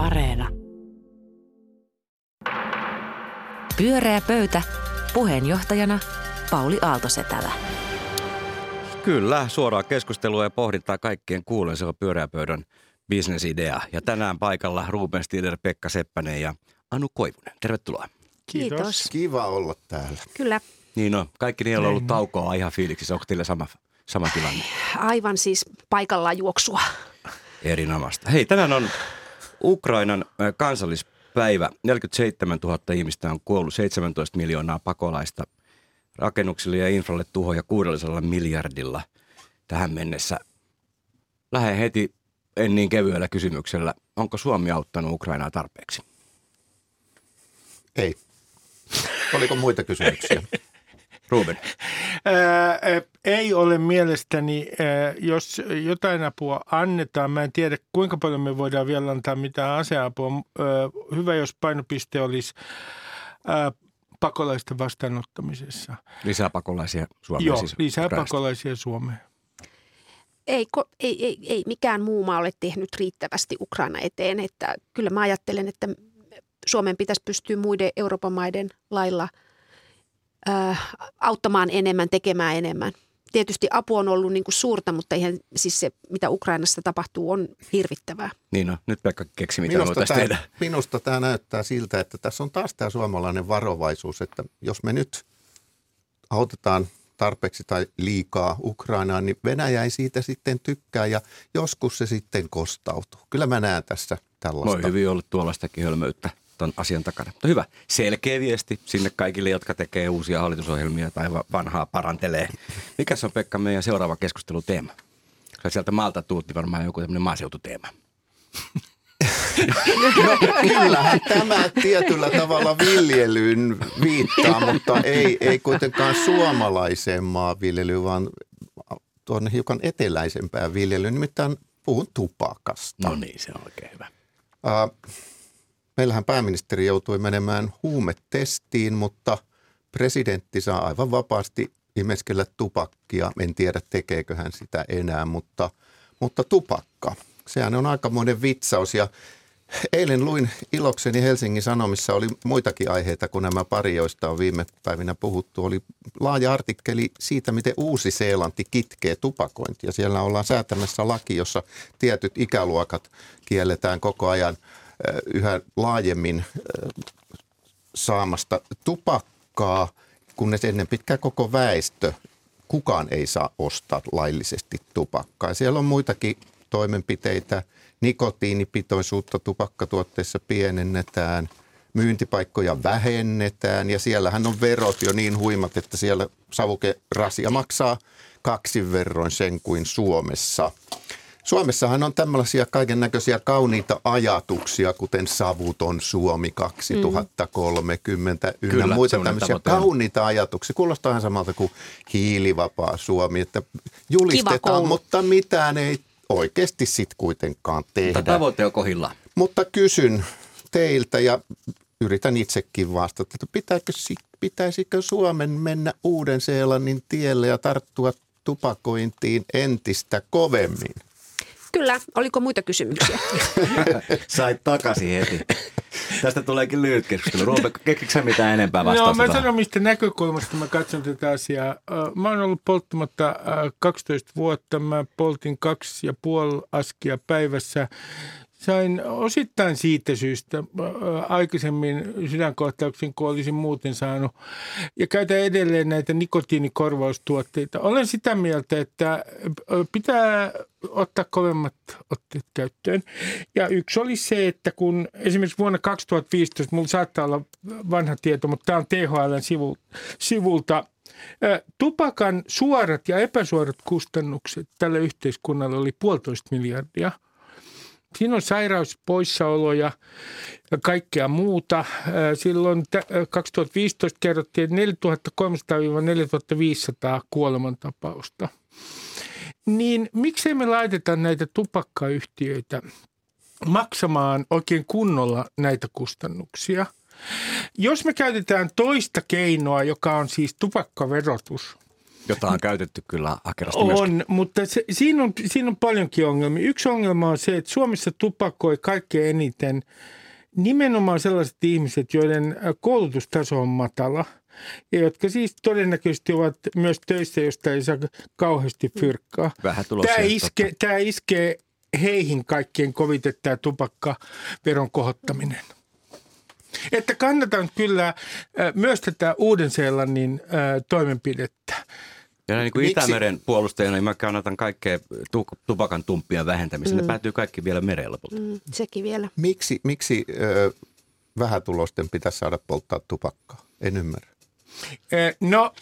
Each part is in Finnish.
Areena. Pyöreä pöytä. Puheenjohtajana Pauli Aaltosetälä. Kyllä, suoraa keskustelua ja pohdintaa kaikkien kuulen. Se on pyöreä pöydän bisnesidea. Ja tänään paikalla Ruben Stiller, Pekka Seppänen ja Anu Koivunen. Tervetuloa. Kiitos. Kiva olla täällä. Kyllä, Niin on, kaikki niillä on ollut taukoa ihan fiiliksissä. Onko teillä sama, sama tilanne? aivan siis paikallaan juoksua. Erinomaista. Hei, tänään on Ukrainan kansallispäivä. 47 000 ihmistä on kuollut, 17 miljoonaa pakolaista. Rakennuksille ja infralle tuhoja 600 miljardilla tähän mennessä. Lähden heti en niin kevyellä kysymyksellä. Onko Suomi auttanut Ukrainaa tarpeeksi? Ei. Oliko muita kysymyksiä? Ruben. Ei ole mielestäni, ää, jos jotain apua annetaan, mä en tiedä kuinka paljon me voidaan vielä antaa mitään aseapua. Ää, hyvä, jos painopiste olisi ää, pakolaisten vastaanottamisessa. Lisää pakolaisia Suomeen. Joo, siis lisää Ukrainasta. pakolaisia Suomeen. Ei, ei, ei, ei mikään muu maa ole tehnyt riittävästi Ukraina eteen. Että kyllä mä ajattelen, että Suomen pitäisi pystyä muiden Euroopan maiden lailla äh, auttamaan enemmän, tekemään enemmän. Tietysti apu on ollut niin kuin suurta, mutta eihän siis se, mitä Ukrainassa tapahtuu, on hirvittävää. Niin on, nyt Pekka keksi, mitä Minusta voitaisiin tämä, tehdä. minusta tämä näyttää siltä, että tässä on taas tämä suomalainen varovaisuus, että jos me nyt autetaan tarpeeksi tai liikaa Ukrainaa, niin Venäjä ei siitä sitten tykkää ja joskus se sitten kostautuu. Kyllä mä näen tässä tällaista. Voi hyvin olla tuollaistakin hölmöyttä ton asian takana. Mutta hyvä, selkeä viesti sinne kaikille, jotka tekee uusia hallitusohjelmia tai va- vanhaa parantelee. Mikäs on Pekka meidän seuraava keskusteluteema? Sä sieltä maalta tuut, niin varmaan joku tämmöinen maaseututeema. No, kyllähän tämä tietyllä tavalla viljelyyn viittaa, mutta ei, ei kuitenkaan suomalaiseen maanviljelyyn, vaan tuonne hiukan eteläisempään viljelyyn. Nimittäin puhun tupakasta. No niin, se on oikein hyvä. Äh, meillähän pääministeri joutui menemään huumetestiin, mutta presidentti saa aivan vapaasti imeskellä tupakkia. En tiedä, tekeekö hän sitä enää, mutta, mutta tupakka. Sehän on aikamoinen vitsaus ja eilen luin ilokseni Helsingin Sanomissa oli muitakin aiheita kuin nämä pari, joista on viime päivinä puhuttu. Oli laaja artikkeli siitä, miten Uusi-Seelanti kitkee tupakointia. Siellä ollaan säätämässä laki, jossa tietyt ikäluokat kielletään koko ajan yhä laajemmin saamasta tupakkaa, kunnes ennen pitkään koko väestö, kukaan ei saa ostaa laillisesti tupakkaa. Siellä on muitakin toimenpiteitä. Nikotiinipitoisuutta tupakkatuotteissa pienennetään, myyntipaikkoja vähennetään ja siellähän on verot jo niin huimat, että siellä savukerasia maksaa kaksin verroin sen kuin Suomessa. Suomessahan on tämmöisiä kaiken näköisiä kauniita ajatuksia, kuten Savuton Suomi 2030 ynnä Kyllä, muita tämmöisiä tavoite kauniita ajatuksia. Kuulostaa ihan samalta kuin hiilivapaa Suomi, että julistetaan, mutta mitään ei oikeasti sitten kuitenkaan Mutta tehdä. tavoite on kohillaan. Mutta kysyn teiltä ja yritän itsekin vastata, että pitääkö, si- pitäisikö Suomen mennä Uuden-Seelannin tielle ja tarttua tupakointiin entistä kovemmin? Kyllä, oliko muita kysymyksiä? Sait takaisin heti. Tästä tuleekin lyhyt keskustelu. Ruben, keksitkö sä mitään enempää No vastausta? mä tähän? sanon, mistä näkökulmasta mä katson tätä asiaa. Mä oon ollut polttamatta ö, 12 vuotta. Mä poltin kaksi ja puoli askia päivässä. Sain osittain siitä syystä ö, aikaisemmin sydänkohtauksen, kun olisin muuten saanut. Ja käytän edelleen näitä nikotiinikorvaustuotteita. Olen sitä mieltä, että ö, pitää ottaa kovemmat otteet käyttöön. Ja yksi oli se, että kun esimerkiksi vuonna 2015, mulla saattaa olla vanha tieto, mutta tämä on sivu, sivulta, ö, tupakan suorat ja epäsuorat kustannukset tälle yhteiskunnalle oli puolitoista miljardia. Siinä on sairauspoissaoloja ja kaikkea muuta. Silloin tä- ö, 2015 kerrottiin, että 4300-4500 kuolemantapausta niin miksei me laiteta näitä tupakkayhtiöitä maksamaan oikein kunnolla näitä kustannuksia? Jos me käytetään toista keinoa, joka on siis tupakkaverotus, jota on käytetty kyllä akerasti myöskin. On, mutta se, siinä, on, siinä on paljonkin ongelmia. Yksi ongelma on se, että Suomessa tupakoi kaikkein eniten nimenomaan sellaiset ihmiset, joiden koulutustaso on matala ja jotka siis todennäköisesti ovat myös töissä, josta ei saa kauheasti fyrkkaa. Vähän tulossa. Tämä, iske, tämä iskee heihin kaikkien koviten tämä tupakkaveron kohottaminen. Että kannatan kyllä myös tätä Uuden-Seelannin toimenpidettä. Ja näin niin kuin Itämeren puolustajana, niin mä kannatan kaikkea tu- tupakan tumppia vähentämistä. Mm. Ne päätyy kaikki vielä mereen lopulta. Mm, sekin vielä. Miksi, miksi ö, vähätulosten pitäisi saada polttaa tupakkaa? En ymmärrä. No,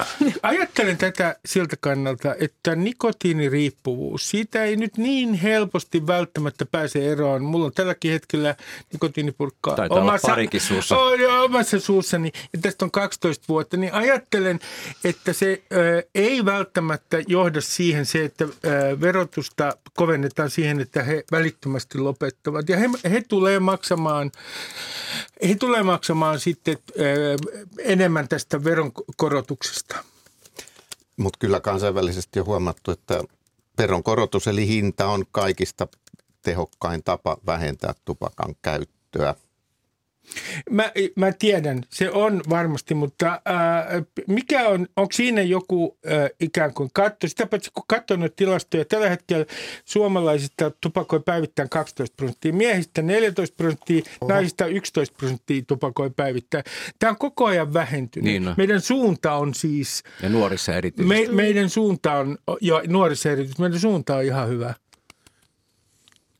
ajattelen tätä siltä kannalta, että nikotiiniriippuvuus, siitä ei nyt niin helposti välttämättä pääse eroon. Mulla on tälläkin hetkellä nikotiinipurkkaa Taitaa omassa, olla suussa. On, jo, omassa suussani, ja tästä on 12 vuotta, niin ajattelen, että se ö, ei välttämättä johda siihen se, että ö, verotusta kovennetaan siihen, että he välittömästi lopettavat. Ja he, he tulee maksamaan, he tulee maksamaan sitten ö, enemmän tästä veron veronkorotuksesta. Mutta kyllä kansainvälisesti on huomattu, että veronkorotus eli hinta on kaikista tehokkain tapa vähentää tupakan käyttöä – Mä, mä tiedän, se on varmasti, mutta ää, mikä on, onko siinä joku ää, ikään kuin katto? Sitä paitsi kun katsoo noita tilastoja, tällä hetkellä suomalaisista tupakoi päivittäin 12 prosenttia, miehistä 14 prosenttia, Oho. naisista 11 prosenttia tupakoi päivittäin. Tämä on koko ajan vähentynyt. Niin no. Meidän suunta on siis... Ja nuorissa erityisesti. Me, meidän suunta on, jo nuorissa erityisesti, meidän suunta on ihan hyvä.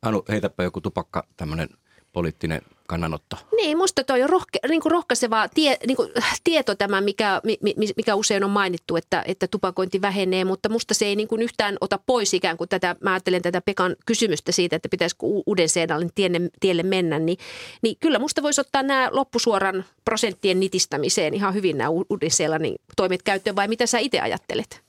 Anu, heitäpä joku tupakka, tämmöinen poliittinen kannanotto. Niin, musta toi on rohke, niin kuin rohkaiseva tie, niin kuin tieto tämä, mikä, mikä usein on mainittu, että, että tupakointi vähenee, mutta musta se ei niin kuin yhtään ota pois ikään kuin tätä, mä ajattelen tätä Pekan kysymystä siitä, että pitäisikö uuden seedallin tielle, tielle mennä, niin, niin kyllä musta voisi ottaa nämä loppusuoran prosenttien nitistämiseen ihan hyvin nämä uuden toimet käyttöön, vai mitä sä itse ajattelet?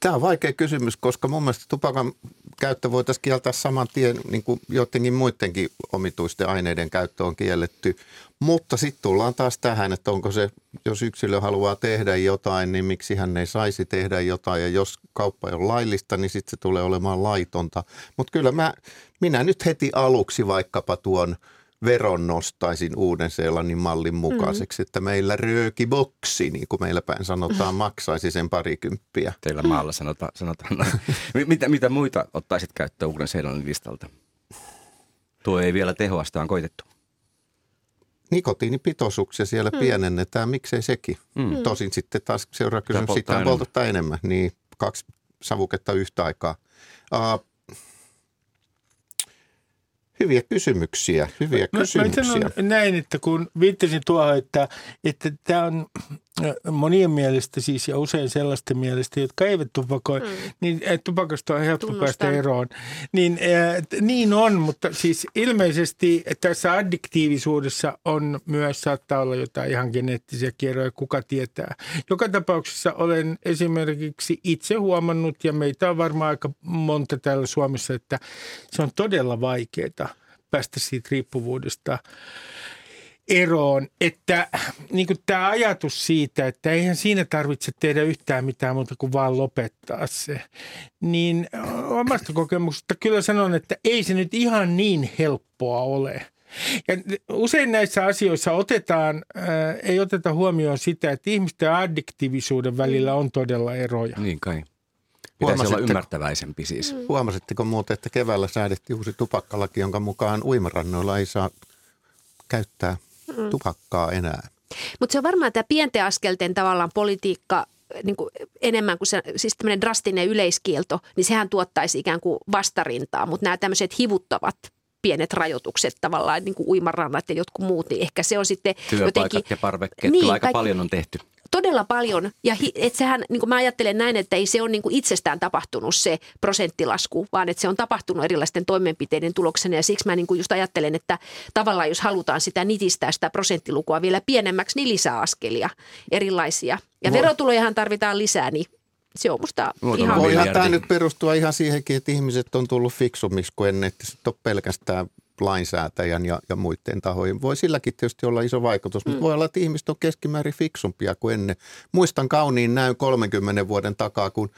Tämä on vaikea kysymys, koska mun mielestä tupakan käyttö voitaisiin kieltää saman tien, niin kuin jotenkin muidenkin omituisten aineiden käyttö on kielletty. Mutta sitten tullaan taas tähän, että onko se, jos yksilö haluaa tehdä jotain, niin miksi hän ei saisi tehdä jotain. Ja jos kauppa on laillista, niin sitten se tulee olemaan laitonta. Mutta kyllä mä, minä nyt heti aluksi vaikkapa tuon – veron nostaisin Uuden-Seelannin mallin mukaiseksi, mm. että meillä röökiboksi, niin kuin meillä päin sanotaan, maksaisi sen parikymppiä. Teillä maalla sanotaan. sanotaan. mitä, mitä muita ottaisit käyttöön Uuden-Seelannin listalta? Tuo ei vielä tehoasta on koitettu. Nikotiinipitoisuuksia siellä mm. pienennetään, miksei sekin. Mm. Tosin sitten taas seuraa kysymys, sitten polttaa enemmän. Niin, kaksi savuketta yhtä aikaa. Uh, Hyviä kysymyksiä, hyviä mä, kysymyksiä. Mä sanon näin, että kun viittasin tuohon, että, että tämä on monien mielestä siis ja usein sellaisten mielestä, jotka eivät tupakoi, mm. niin tupakasta on helppo Tunnustan. päästä eroon. Niin, äh, niin on, mutta siis ilmeisesti tässä addiktiivisuudessa on myös saattaa olla jotain ihan geneettisiä kierroja, kuka tietää. Joka tapauksessa olen esimerkiksi itse huomannut ja meitä on varmaan aika monta täällä Suomessa, että se on todella vaikeaa päästä siitä riippuvuudesta eroon, että niin kuin tämä ajatus siitä, että eihän siinä tarvitse tehdä yhtään mitään muuta kuin vaan lopettaa se, niin omasta kokemuksesta kyllä sanon, että ei se nyt ihan niin helppoa ole. Ja usein näissä asioissa otetaan, ää, äh, ei oteta huomioon sitä, että ihmisten addiktiivisuuden välillä on todella eroja. Niin kai. Pitäisi olla ymmärtäväisempi siis. Mm. Huomasitteko muuten, että keväällä säädettiin uusi tupakkalaki, jonka mukaan uimarannoilla ei saa käyttää mm. tupakkaa enää. Mutta se on varmaan tämä pienten askelten tavallaan politiikka niin kuin enemmän kuin se, siis tämmöinen drastinen yleiskielto, niin sehän tuottaisi ikään kuin vastarintaa, mutta nämä tämmöiset hivuttavat pienet rajoitukset tavallaan, niin kuin uimarannat ja jotkut muut, niin ehkä se on sitten Työpaikat jotenkin... ja parvekkeet, niin, aika kaikki, paljon on tehty todella paljon. Ja et sehän, niin kuin mä ajattelen näin, että ei se ole niin kuin itsestään tapahtunut se prosenttilasku, vaan että se on tapahtunut erilaisten toimenpiteiden tuloksena. Ja siksi mä niin kuin just ajattelen, että tavallaan jos halutaan sitä nitistää sitä prosenttilukua vielä pienemmäksi, niin lisää askelia erilaisia. Ja Voi. verotulojahan tarvitaan lisää, niin se on musta Muutama ihan... Voihan tämä nyt perustua ihan siihenkin, että ihmiset on tullut fiksummiksi kuin ennen, että se on pelkästään lainsäätäjän ja, ja muiden tahojen. Voi silläkin tietysti olla iso vaikutus, mutta mm. voi olla, että ihmiset on keskimäärin fiksumpia kuin ennen. Muistan kauniin näyn 30 vuoden takaa, kun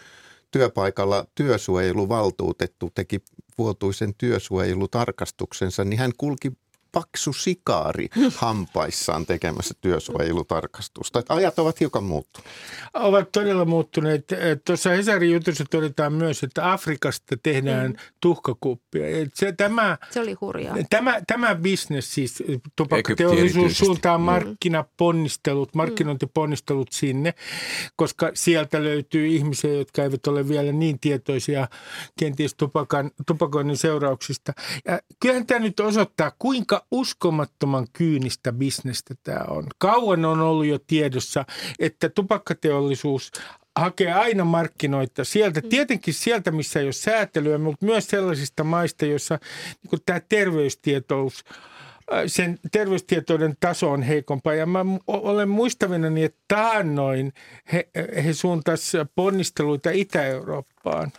työpaikalla työsuojeluvaltuutettu teki vuotuisen työsuojelutarkastuksensa, niin hän kulki paksu sikaari hampaissaan tekemässä työsuojelutarkastusta. Että ajat ovat hiukan muuttuneet. Ovat todella muuttuneet. Tuossa Hesarin jutussa todetaan myös, että Afrikasta tehdään mm. tuhkakuppia. Se, tämä, se oli hurjaa. Tämä, tämä bisnes siis, tupakkateollisuus suuntaa mm. markkinaponnistelut, markkinointiponnistelut sinne, koska sieltä löytyy ihmisiä, jotka eivät ole vielä niin tietoisia kenties tupakan, tupakoinnin seurauksista. Ja kyllähän tämä nyt osoittaa, kuinka uskomattoman kyynistä bisnestä tämä on. Kauan on ollut jo tiedossa, että tupakkateollisuus hakee aina markkinoita sieltä, mm. tietenkin sieltä, missä ei ole säätelyä, mutta myös sellaisista maista, joissa niin tämä terveystietous sen terveystietoiden taso on heikompaa. Ja mä olen muistavina, että taannoin he, he suuntasivat ponnisteluita Itä-Eurooppaan.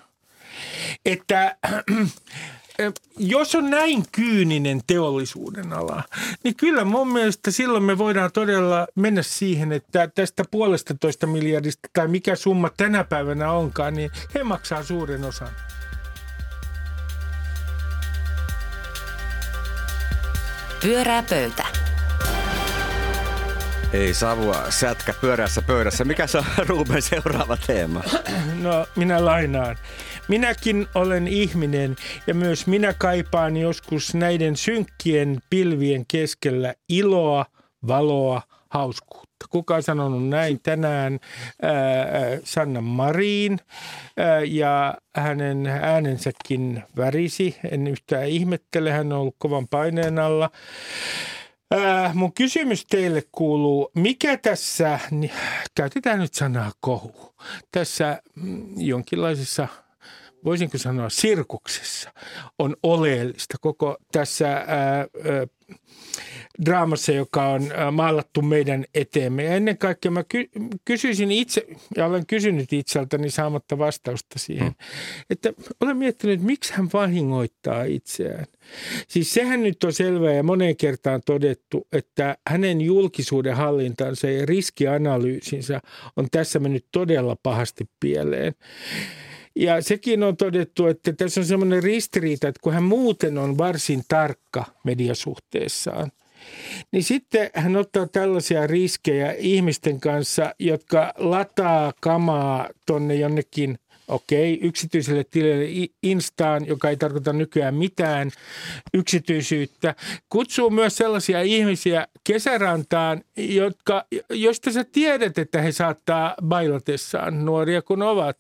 Että jos on näin kyyninen teollisuuden ala, niin kyllä mun mielestä silloin me voidaan todella mennä siihen, että tästä puolesta toista miljardista tai mikä summa tänä päivänä onkaan, niin he maksaa suuren osan. Pyörää pöytä. Ei savua sätkä pyörässä pöydässä. Mikä se on Ruben seuraava teema? No minä lainaan. Minäkin olen ihminen ja myös minä kaipaan joskus näiden synkkien pilvien keskellä iloa, valoa, hauskuutta. Kuka on sanonut näin tänään? Ää, Sanna Marin ja hänen äänensäkin värisi. En yhtään ihmettele, hän on ollut kovan paineen alla. Äh, mun kysymys teille kuuluu, mikä tässä, niin, käytetään nyt sanaa kohu, tässä mm, jonkinlaisessa – voisinko sanoa sirkuksessa on oleellista koko tässä ää, ää, draamassa, joka on maalattu meidän eteemme. Ja ennen kaikkea mä ky- kysyisin itse, ja olen kysynyt itseltäni saamatta vastausta siihen, mm. että olen miettinyt, että miksi hän vahingoittaa itseään. Siis sehän nyt on selvää ja moneen kertaan todettu, että hänen julkisuuden hallintansa ja riskianalyysinsä on tässä mennyt todella pahasti pieleen. Ja sekin on todettu, että tässä on semmoinen ristiriita, että kun hän muuten on varsin tarkka mediasuhteessaan, niin sitten hän ottaa tällaisia riskejä ihmisten kanssa, jotka lataa kamaa tonne jonnekin okei, yksityiselle tilille Instaan, joka ei tarkoita nykyään mitään yksityisyyttä. Kutsuu myös sellaisia ihmisiä kesärantaan, jotka, joista sä tiedät, että he saattaa bailatessaan, nuoria kun ovat.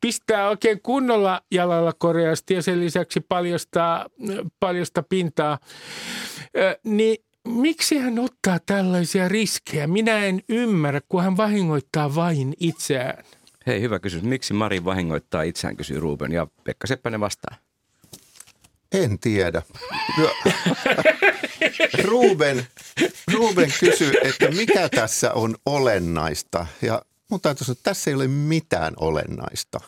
Pistää oikein kunnolla jalalla koreasti ja sen lisäksi paljastaa, paljasta pintaa. Niin miksi hän ottaa tällaisia riskejä? Minä en ymmärrä, kun hän vahingoittaa vain itseään. Hei, hyvä kysymys. Miksi Mari vahingoittaa itseään, kysyy Ruben. Ja Pekka Seppänen vastaa. En tiedä. Ruben, Ruben kysyy, että mikä tässä on olennaista. Ja mun täytyy sanoa, että tässä ei ole mitään olennaista.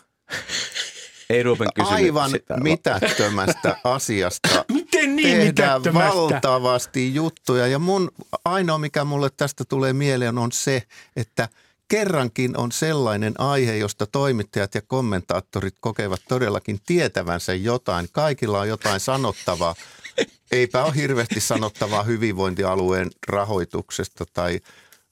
Ei Ruben kysynyt Aivan sitä. mitättömästä asiasta Miten niin tehdään mitättömästä? valtavasti juttuja. Ja mun ainoa, mikä mulle tästä tulee mieleen, on se, että – kerrankin on sellainen aihe, josta toimittajat ja kommentaattorit kokevat todellakin tietävänsä jotain. Kaikilla on jotain sanottavaa. Eipä ole hirveästi sanottavaa hyvinvointialueen rahoituksesta tai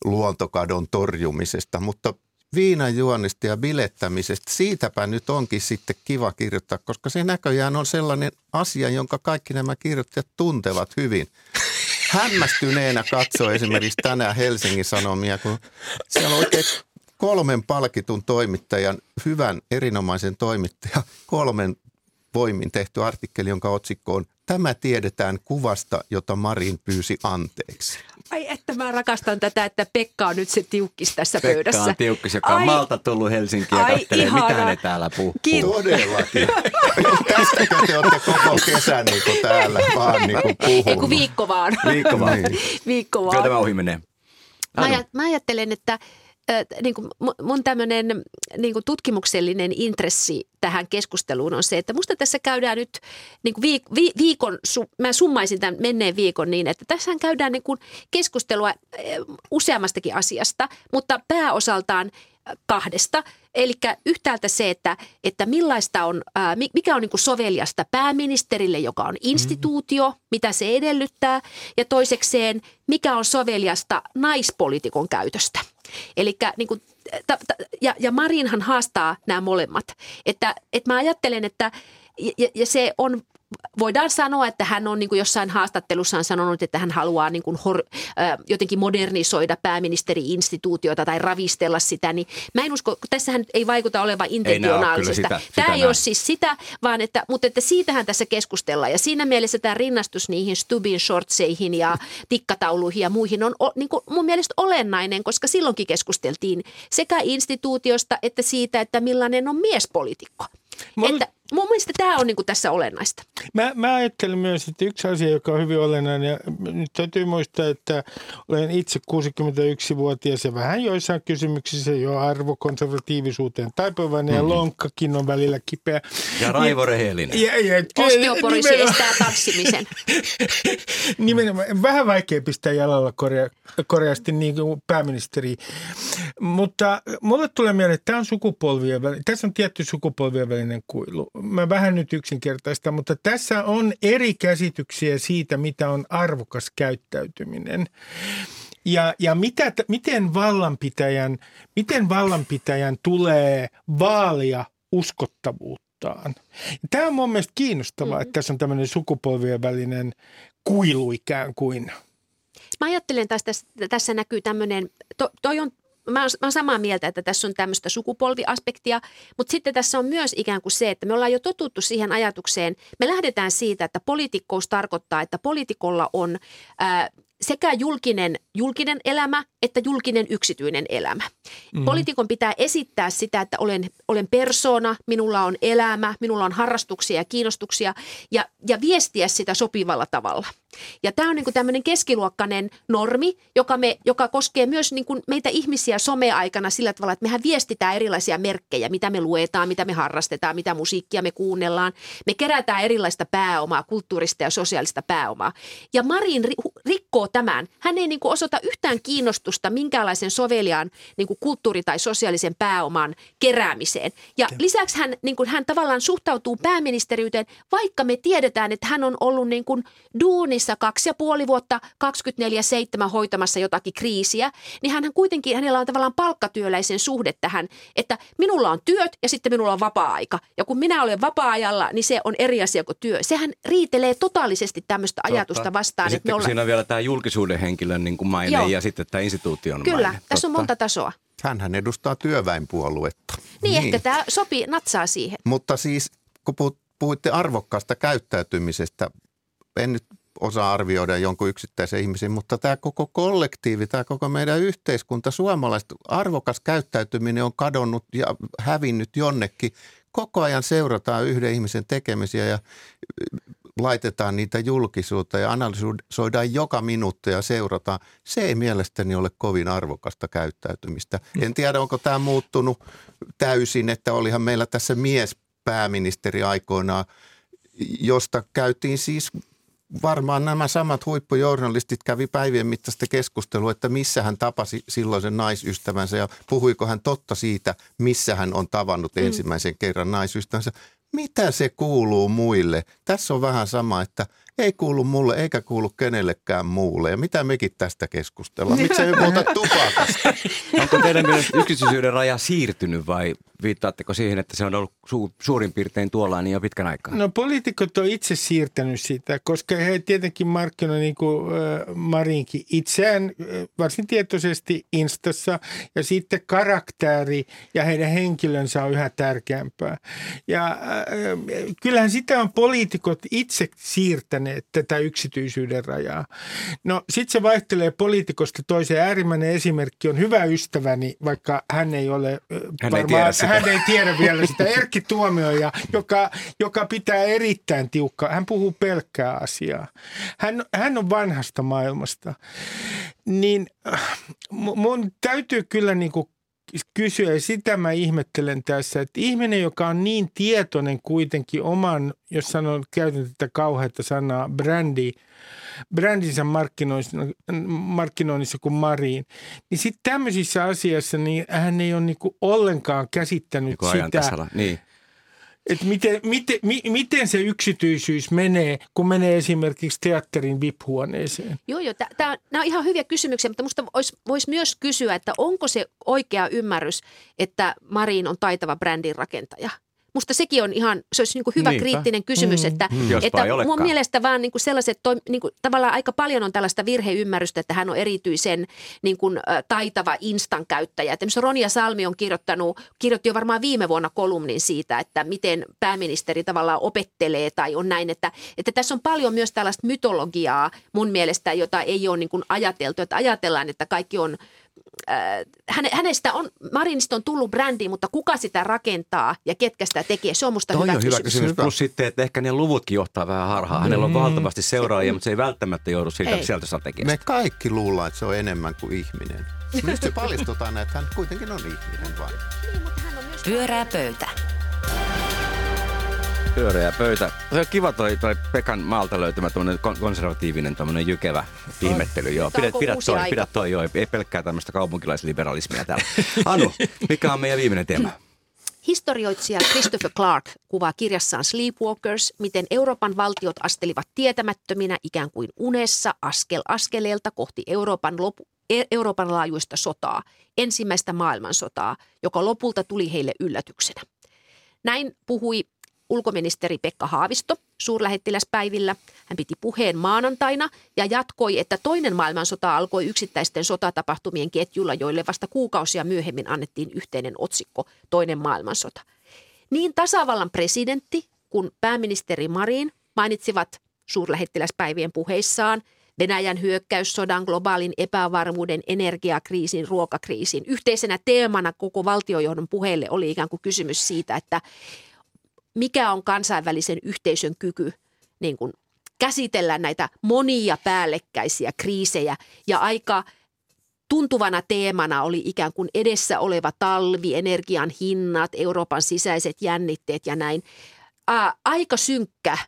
luontokadon torjumisesta, mutta viinajuonnista ja bilettämisestä, siitäpä nyt onkin sitten kiva kirjoittaa, koska se näköjään on sellainen asia, jonka kaikki nämä kirjoittajat tuntevat hyvin hämmästyneenä katsoi esimerkiksi tänään Helsingin Sanomia, kun siellä oikein kolmen palkitun toimittajan, hyvän, erinomaisen toimittajan, kolmen voimin tehty artikkeli, jonka otsikko on Tämä tiedetään kuvasta, jota Marin pyysi anteeksi. Ai että mä rakastan tätä, että Pekka on nyt se tiukkis tässä Pekka pöydässä. on tiukkis, joka on Ai. Malta tullut Helsinkiin ja ihana. mitä ne täällä puhuu. Kiitos. Todellakin. Tästäkö te olette koko kesän niin kuin täällä vaan niin kuin Ei kun puhunut? viikko vaan. Viikko vaan. Niin. viikko Kyllä vaan. tämä ohi menee. Mä, ajat, mä ajattelen, että niin kuin mun tämmöinen niin kuin tutkimuksellinen intressi tähän keskusteluun on se, että musta tässä käydään nyt niin kuin viik- vi- viikon, mä summaisin tämän menneen viikon niin, että tässä käydään niin kuin keskustelua useammastakin asiasta, mutta pääosaltaan kahdesta. Eli yhtäältä se, että, että millaista on, mikä on niin soveliasta pääministerille, joka on instituutio, mm. mitä se edellyttää, ja toisekseen, mikä on soveliasta naispolitiikon käytöstä. Eli niin kuin, ja, ja Marinhan haastaa nämä molemmat. Että, että mä ajattelen, että ja, ja se on voidaan sanoa, että hän on niin kuin jossain haastattelussaan sanonut, että hän haluaa niin kuin hor, äh, jotenkin modernisoida pääministeri-instituutiota tai ravistella sitä, niin mä en usko, tässähän ei vaikuta olevan intentionaalisesta. Ei sitä, sitä tämä ei ole siis sitä, vaan että, mutta että siitähän tässä keskustellaan ja siinä mielessä tämä rinnastus niihin Stubin shortseihin ja tikkatauluihin ja muihin on niin kuin mun mielestä olennainen, koska silloinkin keskusteltiin sekä instituutiosta että siitä, että millainen on miespolitiikko. Mulla... Että mun mielestä tämä on niin kuin tässä olennaista. Mä, mä ajattelen myös, että yksi asia, joka on hyvin olennainen, ja nyt täytyy muistaa, että olen itse 61-vuotias ja vähän joissain kysymyksissä jo arvokonservatiivisuuteen taipuvainen mm-hmm. ja lonkkakin on välillä kipeä. Ja Raivo Rehellinen. Ja, ja, Osteoporisi nimenomaan, estää tanssimisen. nimenomaan, vähän vaikea pistää jalalla korea, koreasti niin kuin pääministeri. Mutta mulle tulee mieleen, että tämä on sukupolvien välinen, tässä on tietty sukupolvien välinen kuilu mä vähän nyt yksinkertaista, mutta tässä on eri käsityksiä siitä, mitä on arvokas käyttäytyminen. Ja, ja mitä, miten, vallanpitäjän, miten vallanpitäjän tulee vaalia uskottavuuttaan. Tämä on mun mielestä kiinnostavaa, mm-hmm. että tässä on tämmöinen sukupolvien välinen kuilu ikään kuin. Mä ajattelen taas, tässä, tässä näkyy tämmöinen, to, toi on mä oon, mä oon samaa mieltä, että tässä on tämmöistä sukupolviaspektia, mutta sitten tässä on myös ikään kuin se, että me ollaan jo totuttu siihen ajatukseen, me lähdetään siitä, että poliitikkous tarkoittaa, että poliitikolla on ää, sekä julkinen, julkinen elämä että julkinen yksityinen elämä. Mm-hmm. Poliitikon pitää esittää sitä, että olen, olen persona, minulla on elämä, minulla on harrastuksia ja kiinnostuksia ja, ja viestiä sitä sopivalla tavalla. Ja tämä on niin kuin tämmöinen keskiluokkainen normi, joka, me, joka koskee myös niin kuin meitä ihmisiä someaikana sillä tavalla, että mehän viestitään erilaisia merkkejä, mitä me luetaan, mitä me harrastetaan, mitä musiikkia me kuunnellaan. Me kerätään erilaista pääomaa, kulttuurista ja sosiaalista pääomaa. Ja Marin rikkoo tämän. Hän ei niin kuin osoita yhtään kiinnostusta minkäänlaisen soveliaan niin kuin kulttuuri- tai sosiaalisen pääoman keräämiseen. Ja lisäksi hän, niin kuin, hän tavallaan suhtautuu pääministeriyteen, vaikka me tiedetään, että hän on ollut niin kuin duunissa kaksi ja puoli vuotta 24-7 hoitamassa jotakin kriisiä, niin hän kuitenkin, hänellä on tavallaan palkkatyöläisen suhde tähän, että minulla on työt ja sitten minulla on vapaa-aika. Ja kun minä olen vapaa-ajalla, niin se on eri asia kuin työ. Sehän riitelee totaalisesti tämmöistä Totta. ajatusta vastaan. Ja että me ollaan... siinä on vielä tämä julkisuuden henkilön niin kuin maine Joo. ja sitten tämä instituution Kyllä, maine. tässä on monta tasoa. Hänhän edustaa työväenpuoluetta. Niin, niin, ehkä tämä sopii, natsaa siihen. Mutta siis, kun puhuitte arvokkaasta käyttäytymisestä, en nyt osaa arvioida jonkun yksittäisen ihmisen, mutta tämä koko kollektiivi, tämä koko meidän yhteiskunta, suomalaiset arvokas käyttäytyminen on kadonnut ja hävinnyt jonnekin. Koko ajan seurataan yhden ihmisen tekemisiä ja laitetaan niitä julkisuutta ja analysoidaan joka minuutti ja seurataan. Se ei mielestäni ole kovin arvokasta käyttäytymistä. En tiedä, onko tämä muuttunut täysin, että olihan meillä tässä mies pääministeri aikoinaan, josta käytiin siis varmaan nämä samat huippujournalistit kävi päivien mittaista keskustelua, että missä hän tapasi silloisen naisystävänsä ja puhuiko hän totta siitä, missä hän on tavannut mm. ensimmäisen kerran naisystävänsä mitä se kuuluu muille? Tässä on vähän sama, että ei kuulu mulle eikä kuulu kenellekään muulle. Ja mitä mekin tästä keskustellaan? Miksi ei puhuta tupakasta? Onko teidän mielestä yksityisyyden raja siirtynyt vai viittaatteko siihen, että se on ollut su- suurin piirtein tuollainen jo pitkän aikaa? No poliitikot on itse siirtänyt sitä, koska he tietenkin markkinoivat niin kuin äh, Marinkin itseään äh, varsin tietoisesti Instassa ja sitten karakteri ja heidän henkilönsä on yhä tärkeämpää. Ja äh, kyllähän sitä on poliitikot itse siirtäneet tätä yksityisyyden rajaa. No sitten se vaihtelee poliitikosta toiseen. Äärimmäinen esimerkki on hyvä ystäväni, vaikka hän ei ole hän varmaan, ei tiedä sitä. hän ei tiedä vielä sitä. Erkki Tuomioja, joka, joka pitää erittäin tiukkaa. Hän puhuu pelkkää asiaa. Hän, hän on vanhasta maailmasta. Niin mun täytyy kyllä niin kuin kysyä, ja sitä mä ihmettelen tässä, että ihminen, joka on niin tietoinen kuitenkin oman, jos sanon, käytän tätä kauheata sanaa, brändi, brändinsä markkinoinnissa, kuin Marin, niin sitten tämmöisissä asiassa niin hän ei ole niinku ollenkaan käsittänyt Niin sitä. Niin. Että miten, miten, mi, miten se yksityisyys menee, kun menee esimerkiksi teatterin VIP-huoneeseen. Joo, joo. Nämä on ihan hyviä kysymyksiä, mutta minusta voisi vois myös kysyä, että onko se oikea ymmärrys, että Marin on taitava brändin rakentaja? Musta sekin on ihan, se olisi niin kuin hyvä Niinpä. kriittinen kysymys, Mm. että, Mm. Että olekaan. mun mielestä vaan niin kuin sellaiset, toi, niin kuin, tavallaan aika paljon on tällaista virheymmärrystä, että hän on erityisen niin kuin, ä, taitava instan käyttäjä. Että esimerkiksi Ronja Salmi on kirjoittanut, kirjoitti jo varmaan viime vuonna kolumnin siitä, että miten pääministeri tavallaan opettelee tai on näin, että, että tässä on paljon myös tällaista mytologiaa mun mielestä, jota ei ole niin kuin ajateltu, että ajatellaan, että kaikki on häne, hänestä on, Marinista on tullut brändi, mutta kuka sitä rakentaa ja ketkä sitä tekee, se on musta Toi hyvä, on hyvä kysymys. kysymys. Plus sitten, että ehkä ne luvutkin johtaa vähän harhaan. Hänellä on valtavasti seuraajia, mutta se ei välttämättä joudu siitä Ei. sieltä strategiasta. Me kaikki luullaan, että se on enemmän kuin ihminen. Nyt se paljastetaan, että hän kuitenkin on ihminen vain. Mutta hän on myös Pyöreä pöytä. Pyöreä pöytä. Se on kiva toi, toi Pekan maalta löytymä tämmöinen konservatiivinen tämmöinen jykevä ihmettely. Joo, pidä, pidä toi, aika. pidä toi, joo. Ei pelkkää tämmöistä kaupunkilaisliberalismia täällä. Anu, mikä on meidän viimeinen teema? Historioitsija Christopher Clark kuvaa kirjassaan Sleepwalkers, miten Euroopan valtiot astelivat tietämättöminä ikään kuin unessa askel askeleelta kohti Euroopan, lopu, E- Euroopan laajuista sotaa, ensimmäistä maailmansotaa, joka lopulta tuli heille yllätyksenä. Näin puhui ulkoministeri Pekka Haavisto suurlähettiläspäivillä. Hän piti puheen maanantaina ja jatkoi, että toinen maailmansota alkoi yksittäisten sotatapahtumien ketjulla, joille vasta kuukausia myöhemmin annettiin yhteinen otsikko Toinen maailmansota. Niin tasavallan presidentti kuin pääministeri Marin mainitsivat suurlähettiläspäivien puheissaan Venäjän hyökkäyssodan, globaalin epävarmuuden, energiakriisin, ruokakriisin. Yhteisenä teemana koko valtiojohdon puheelle oli ikään kuin kysymys siitä, että mikä on kansainvälisen yhteisön kyky niin kuin käsitellä näitä monia päällekkäisiä kriisejä ja aika tuntuvana teemana oli ikään kuin edessä oleva talvi, energian hinnat, Euroopan sisäiset jännitteet ja näin. Ää, aika synkkä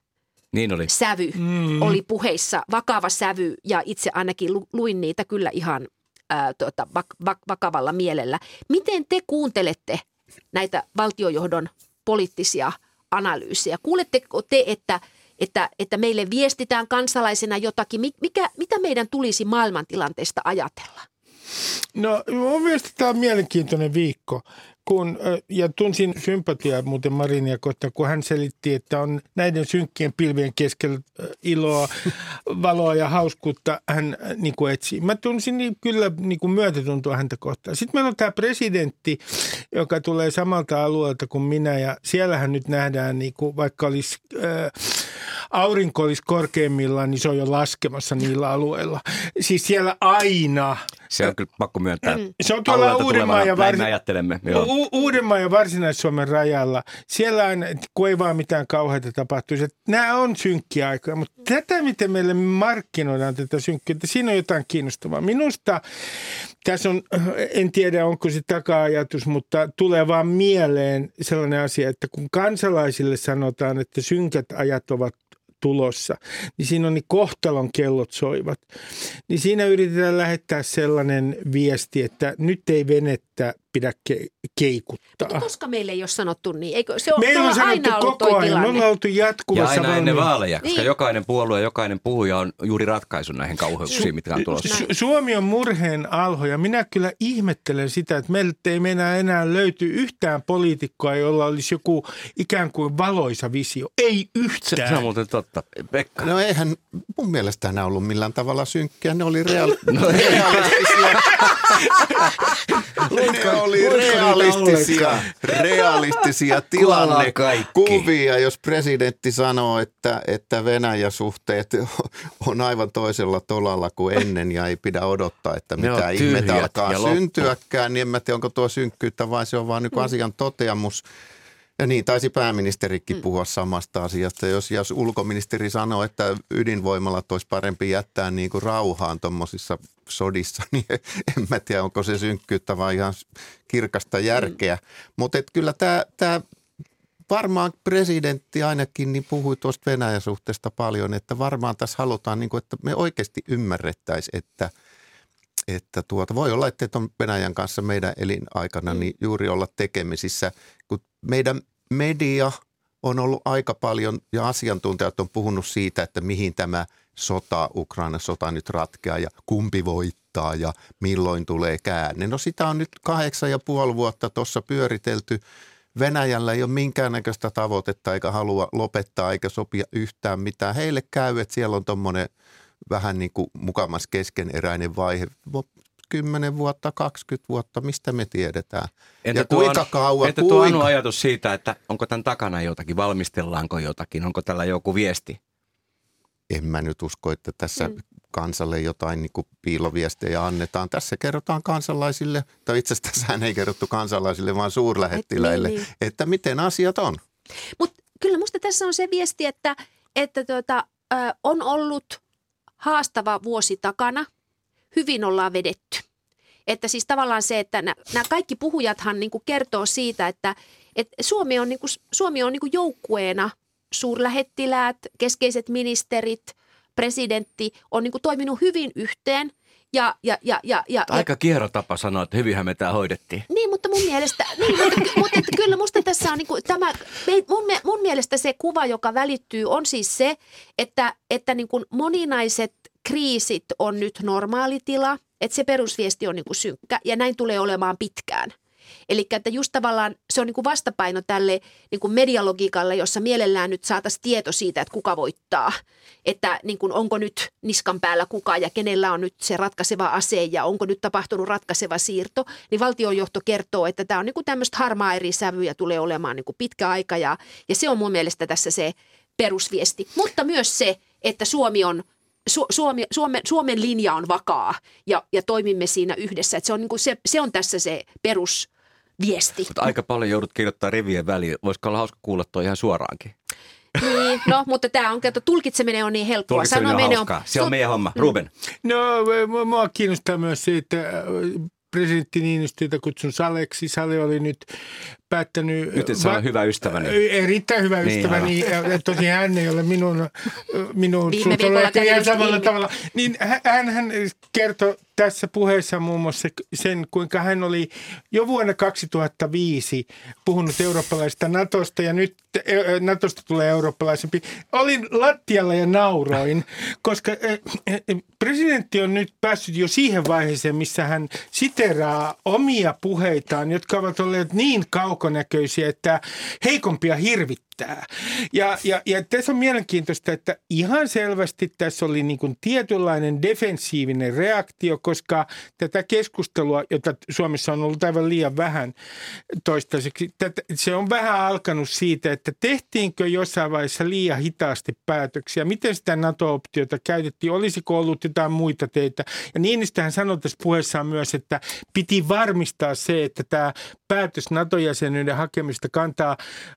Niin oli. sävy mm. oli puheissa, vakava sävy ja itse ainakin lu- luin niitä kyllä ihan ää, tota, vak- vak- vakavalla mielellä. Miten te kuuntelette näitä valtiojohdon poliittisia analyysejä? Kuuletteko te, että, että, että meille viestitään kansalaisena jotakin? Mi- Mikä, mitä meidän tulisi maailmantilanteesta ajatella? No mun mielestä tämä on mielenkiintoinen viikko. Kun, ja tunsin sympatiaa muuten Marinia kohtaan, kun hän selitti, että on näiden synkkien pilvien keskellä iloa, valoa ja hauskuutta hän niin kuin etsii. Mä tunsin niin, kyllä niin kuin myötätuntoa häntä kohtaan. Sitten meillä on tämä presidentti, joka tulee samalta alueelta kuin minä ja siellähän nyt nähdään, niin kuin, vaikka olisi, ö, aurinko olisi korkeimmillaan, niin se on jo laskemassa niillä alueilla. Siis siellä aina Se on kyllä pakko myöntää. se on tuolla Uudenmaan ja, me ajattelemme. Joo. U- Uudenmaan ja Varsinais-Suomen rajalla. Siellä on, kun ei vaan mitään kauheita tapahtuisi. Nämä on synkkiä aikoja, mutta tätä, miten meille markkinoidaan tätä synkkyyttä, siinä on jotain kiinnostavaa. Minusta tässä on, en tiedä onko se taka-ajatus, mutta tulee vaan mieleen sellainen asia, että kun kansalaisille sanotaan, että synkät ajat ovat tulossa, niin siinä on niin kohtalon kellot soivat. Niin siinä yritetään lähettää sellainen viesti, että nyt ei venettä pidä ke- keikuttaa. Mutta koska meille ei ole sanottu niin? Eikö, se on, Meillä on me ollaan sanottu aina ollut koko ajan, me tilanne. ollaan oltu Ja jatkuvassa aina ennen vaaleja, koska Niin. jokainen puolue ja jokainen puhuja on juuri ratkaisun näihin kauheuksiin, mitkä on tulossa. Su- Suomi on murheen alho ja minä kyllä ihmettelen sitä, että meiltä ei meinaa enää löytyy yhtään poliitikkoa, jolla olisi joku ikään kuin valoisa visio. Ei Se, yhtään. se on muuten totta. Pekka. No eihän mun mielestä nämä ollut millään tavalla synkkiä. Ne oli real- no, realistisia. oli realistisia, realistisia tilannekuvia, jos presidentti sanoo, että, että Venäjä-suhteet on aivan toisella tolalla kuin ennen ja ei pidä odottaa, että mitä ihmettä alkaa syntyäkään, niin en mä tiedä, onko tuo synkkyyttä vai se on vaan niin asian toteamus. Ja niin, taisi pääministerikin mm. puhua samasta asiasta. Jos, jos ulkoministeri sanoo, että ydinvoimalat olisi parempi jättää niin kuin rauhaan tuommoisissa sodissa, niin en mä tiedä, onko se synkkyyttä vai ihan kirkasta järkeä. Mm. Mutta kyllä tämä varmaan presidentti ainakin niin puhui tuosta Venäjän suhteesta paljon, että varmaan tässä halutaan, niin kuin, että me oikeasti ymmärrettäisiin, että, että tuota, voi olla, että on Venäjän kanssa meidän elinaikana mm. niin juuri olla tekemisissä, kun meidän media on ollut aika paljon ja asiantuntijat on puhunut siitä, että mihin tämä sota, Ukraina sota nyt ratkeaa ja kumpi voittaa ja milloin tulee käänne. No sitä on nyt kahdeksan ja puoli vuotta tuossa pyöritelty Venäjällä ei ole minkäännäköistä tavoitetta eikä halua lopettaa eikä sopia yhtään mitään. Heille käy, että siellä on tuommoinen vähän niin kuin mukamas keskeneräinen vaihe. 10 vuotta, 20 vuotta, mistä me tiedetään? Entä ja kuinka tuo, kauan? Entä tuo kuinka... ajatus siitä, että onko tämän takana jotakin, valmistellaanko jotakin, onko tällä joku viesti? En mä nyt usko, että tässä mm kansalle jotain niin kuin piiloviestejä annetaan. Tässä kerrotaan kansalaisille, tai itse asiassa tässähän ei kerrottu kansalaisille, vaan suurlähettiläille, niin, niin. että miten asiat on. Mutta kyllä minusta tässä on se viesti, että, että tuota, ö, on ollut haastava vuosi takana. Hyvin ollaan vedetty. Että siis tavallaan se, että nämä kaikki puhujathan niin kertoo siitä, että, että Suomi on, niin kuin, Suomi on niin joukkueena suurlähettiläät, keskeiset ministerit – presidentti on niin kuin toiminut hyvin yhteen. Ja, ja, ja, ja, ja, Aika kierro tapa sanoa, että hyvinhän me tämä hoidettiin. Niin, mutta mun mielestä, niin, mutta, mutta että kyllä musta tässä on niin kuin, tämä, mun, mun mielestä se kuva, joka välittyy, on siis se, että, että niin kuin moninaiset kriisit on nyt normaalitila, että se perusviesti on niin kuin synkkä ja näin tulee olemaan pitkään – Eli että just tavallaan se on niin kuin vastapaino tälle niin kuin medialogiikalle, jossa mielellään nyt saataisiin tieto siitä, että kuka voittaa. Että niin kuin onko nyt niskan päällä kuka ja kenellä on nyt se ratkaiseva ase ja onko nyt tapahtunut ratkaiseva siirto. Niin valtionjohto kertoo, että tämä on niin kuin tämmöistä harmaa eri sävyjä tulee olemaan niin kuin pitkä aika ja, ja se on mun mielestä tässä se perusviesti. Mutta myös se, että Suomi on Su- Suomi, Suomen, Suomen linja on vakaa ja, ja toimimme siinä yhdessä. Että se, on niin kuin se, se on tässä se perus, viesti. Mutta aika paljon joudut kirjoittaa rivien väliin. Voisiko olla hauska kuulla tuo ihan suoraankin? Niin, no, mutta tämä on, että tulkitseminen on niin helppoa. Tulkitseminen on. On... Se on meidän homma. Ruben. No, mua kiinnostaa myös se, että presidentti Niinistö, jota kutsun Saleksi. Sale oli nyt päättänyt... Nyt se va- on hyvä ystäväni. Erittäin hyvä niin, ystäväni. Ja tosi hän ei ole minun, minun ihan samalla tavalla. Niin hän, hän kertoi tässä puheessa muun muassa sen, kuinka hän oli jo vuonna 2005 puhunut eurooppalaisesta Natosta ja nyt Natosta tulee eurooppalaisempi. Olin lattialla ja nauroin, koska presidentti on nyt päässyt jo siihen vaiheeseen, missä hän siteraa omia puheitaan, jotka ovat olleet niin kaukonäköisiä, että heikompia hirvittää riittää. Ja, ja, ja tässä on mielenkiintoista, että ihan selvästi tässä oli niin kuin tietynlainen defensiivinen reaktio, koska tätä keskustelua, jota Suomessa on ollut aivan liian vähän toistaiseksi, tätä, se on vähän alkanut siitä, että tehtiinkö jossain vaiheessa liian hitaasti päätöksiä, miten sitä NATO-optiota käytettiin, olisiko ollut jotain muita teitä. Ja Niinistähän sanoi tässä puheessaan myös, että piti varmistaa se, että tämä päätös NATO-jäsenyyden hakemista kantaa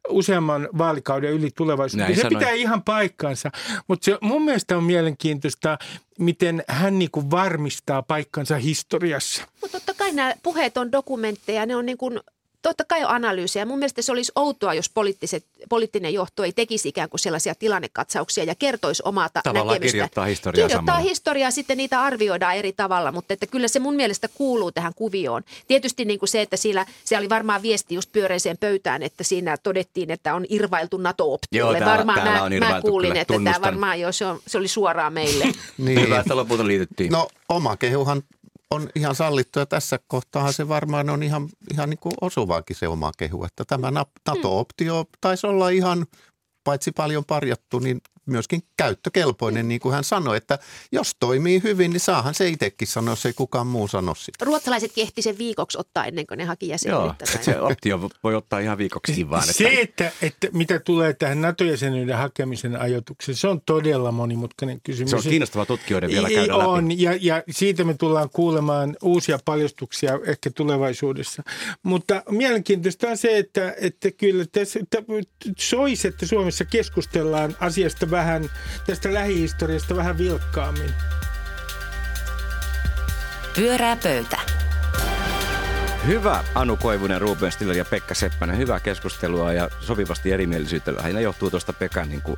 useamman vaalikauden yli tulevaisuudessa. Se pitää ihan paikkansa, mutta se mun mielestä on mielenkiintoista, miten hän niin kuin varmistaa paikkansa historiassa. Mutta totta kai nämä puheet on dokumentteja, ne on niin kuin totta kai on analyysiä. Mun mielestä se olisi outoa, jos poliittiset, poliittinen johto ei tekisi ikään kuin sellaisia tilannekatsauksia ja kertoisi omata Tavallaan näkemystä. kirjoittaa historiaa Kirjoittaa samalla. historiaa, sitten niitä arvioidaan eri tavalla, mutta että kyllä se mun mielestä kuuluu tähän kuvioon. Tietysti niin kuin se, että siellä, se oli varmaan viesti just pyöreiseen pöytään, että siinä todettiin, että on irvailtu NATO-optiolle. Joo, varmaan täällä mä, on mä kuulin, kyllä, että tämä varmaan jo, se, on, se oli suoraan meille. niin. Hyvä, että lopulta liityttiin. No oma kehuhan on ihan sallittu ja tässä kohtaa se varmaan on ihan, ihan niin kuin osuvaakin se oma kehu, että tämä NATO-optio taisi olla ihan, paitsi paljon parjattu, niin myöskin käyttökelpoinen, niin kuin hän sanoi, että jos toimii hyvin, niin saahan se itsekin sanoa, jos ei kukaan muu sano sitä. Ruotsalaiset kehti sen viikoksi ottaa ennen kuin ne haki Joo, jäsenyyttä. että se optio voi ottaa ihan viikoksi vaan. Että Se, että, että mitä tulee tähän NATO-jäsenyyden hakemisen ajoitukseen, se on todella monimutkainen kysymys. se on kiinnostavaa tutkijoiden vielä käydä läpi. On, ja, ja siitä me tullaan kuulemaan uusia paljastuksia ehkä tulevaisuudessa. Mutta mielenkiintoista on se, että, että kyllä tässä, että soisi, että Suomessa keskustellaan asiasta vähän, tästä lähihistoriasta vähän vilkkaammin. Pyörää pöytä. Hyvä Anu Koivunen, Ruben Stiller ja Pekka Seppänen. Hyvää keskustelua ja sopivasti erimielisyyttä. Lähinnä johtuu tuosta Pekan niin kuin,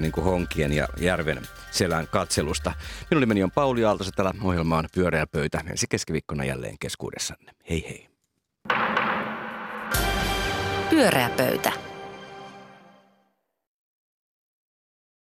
niin kuin honkien ja järven selän katselusta. Minun nimeni on Pauli Aalto, täällä ohjelma on Pyöreä pöytä. Ensi keskiviikkona jälleen keskuudessanne. Hei hei. Pyöreä pöytä.